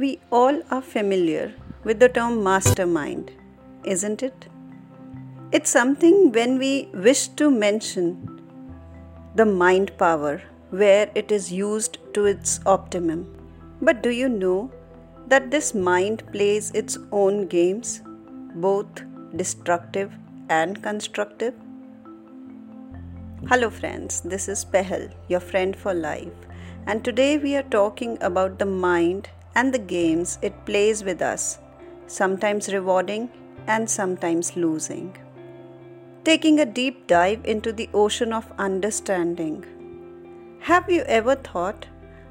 We all are familiar with the term mastermind, isn't it? It's something when we wish to mention the mind power where it is used to its optimum. But do you know that this mind plays its own games, both destructive and constructive? Hello, friends, this is Pehal, your friend for life, and today we are talking about the mind and the games it plays with us, sometimes rewarding and sometimes losing. Taking a deep dive into the ocean of understanding. Have you ever thought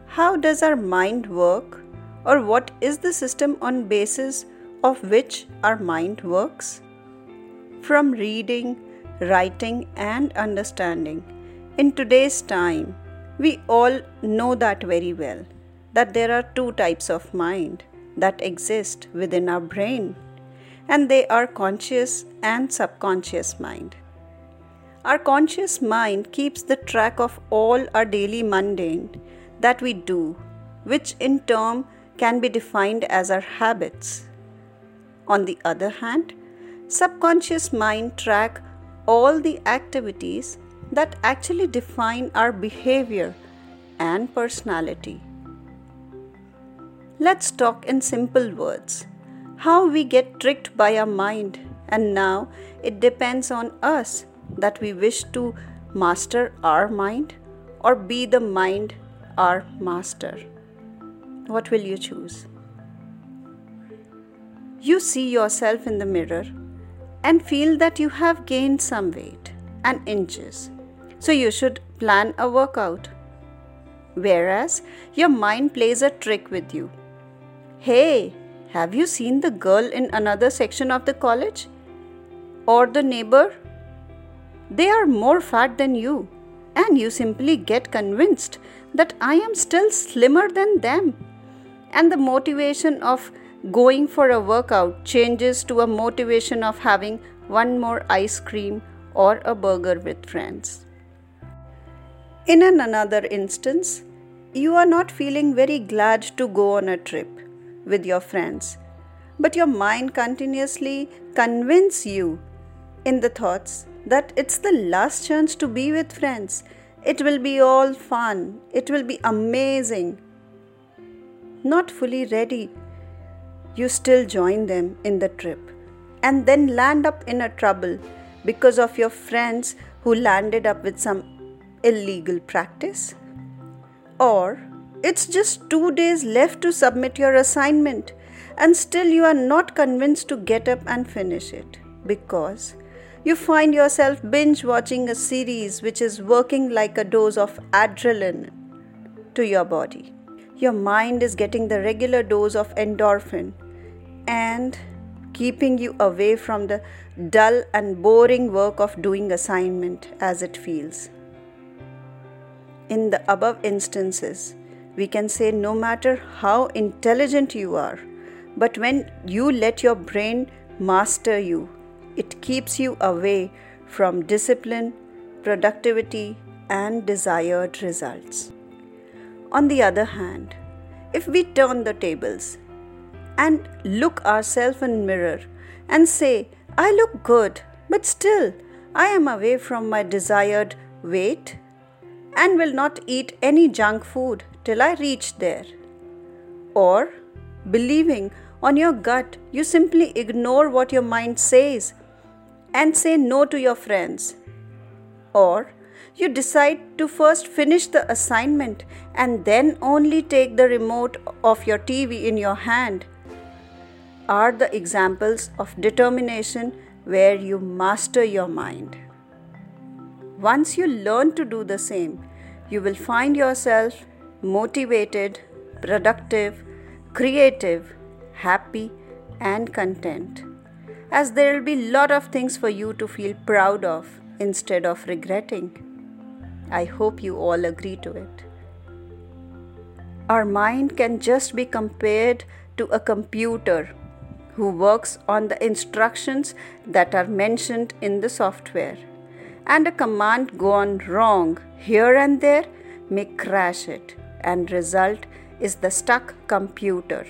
how does our mind work or what is the system on basis of which our mind works? From reading, writing and understanding in today's time we all know that very well that there are two types of mind that exist within our brain, and they are conscious and subconscious mind. Our conscious mind keeps the track of all our daily mundane that we do, which in turn can be defined as our habits. On the other hand, subconscious mind track all the activities that actually define our behavior and personality. Let's talk in simple words. How we get tricked by our mind, and now it depends on us that we wish to master our mind or be the mind our master. What will you choose? You see yourself in the mirror and feel that you have gained some weight and inches. So you should plan a workout. Whereas your mind plays a trick with you Hey, have you seen the girl in another section of the college? Or the neighbor? They are more fat than you, and you simply get convinced that I am still slimmer than them. And the motivation of going for a workout changes to a motivation of having one more ice cream or a burger with friends. In an another instance, you are not feeling very glad to go on a trip with your friends, but your mind continuously convince you in the thoughts that it's the last chance to be with friends. It will be all fun. It will be amazing. Not fully ready, you still join them in the trip and then land up in a trouble because of your friends who landed up with some illegal practice? Or it's just two days left to submit your assignment, and still you are not convinced to get up and finish it because you find yourself binge watching a series which is working like a dose of adrenaline to your body. Your mind is getting the regular dose of endorphin and keeping you away from the dull and boring work of doing assignment as it feels. In the above instances, we can say no matter how intelligent you are, but when you let your brain master you, it keeps you away from discipline, productivity, and desired results. On the other hand, if we turn the tables and look ourselves in mirror and say, I look good, but still I am away from my desired weight and will not eat any junk food till I reach there. Or, believing on your gut, you simply ignore what your mind says and say no to your friends. Or, you decide to first finish the assignment and then only take the remote of your TV in your hand are the examples of determination where you master your mind. Once you learn to do the same, you will find yourself motivated, productive, creative, happy, and content. As there will be lot of things for you to feel proud of instead of regretting. I hope you all agree to it. Our mind can just be compared to a computer who works on the instructions that are mentioned in the software. And a command gone wrong here and there may crash it and result is the stuck computer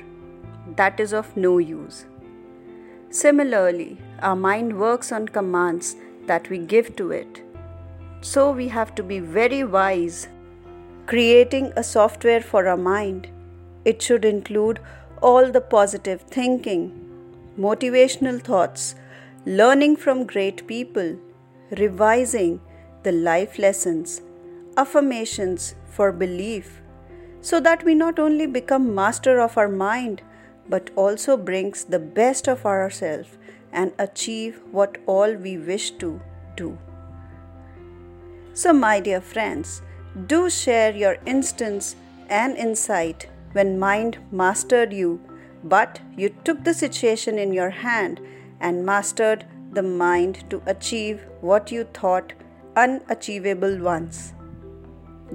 that is of no use. Similarly, our mind works on commands that we give to it. So we have to be very wise creating a software for our mind. It should include all the positive thinking, motivational thoughts, learning from great people, revising the life lessons, affirmations for belief, so that we not only become master of our mind but also brings the best of ourselves and achieve what all we wish to do. So, my dear friends, do share your instance and insight when mind mastered you, but you took the situation in your hand and mastered the mind to achieve what you thought unachievable once.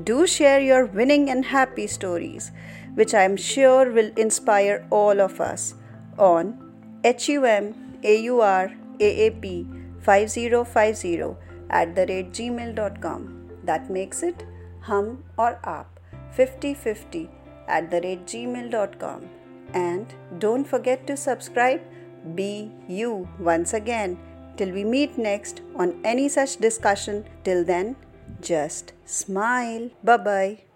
Do share your winning and happy stories, which I am sure will inspire all of us on HUM AUR AAP 5050 at the rate gmail.com. That makes it hum aur aap 5050 at the rate gmail.com. And don't forget to subscribe. Be you once again. Till we meet next on any such discussion. Till then, just smile. Bye bye.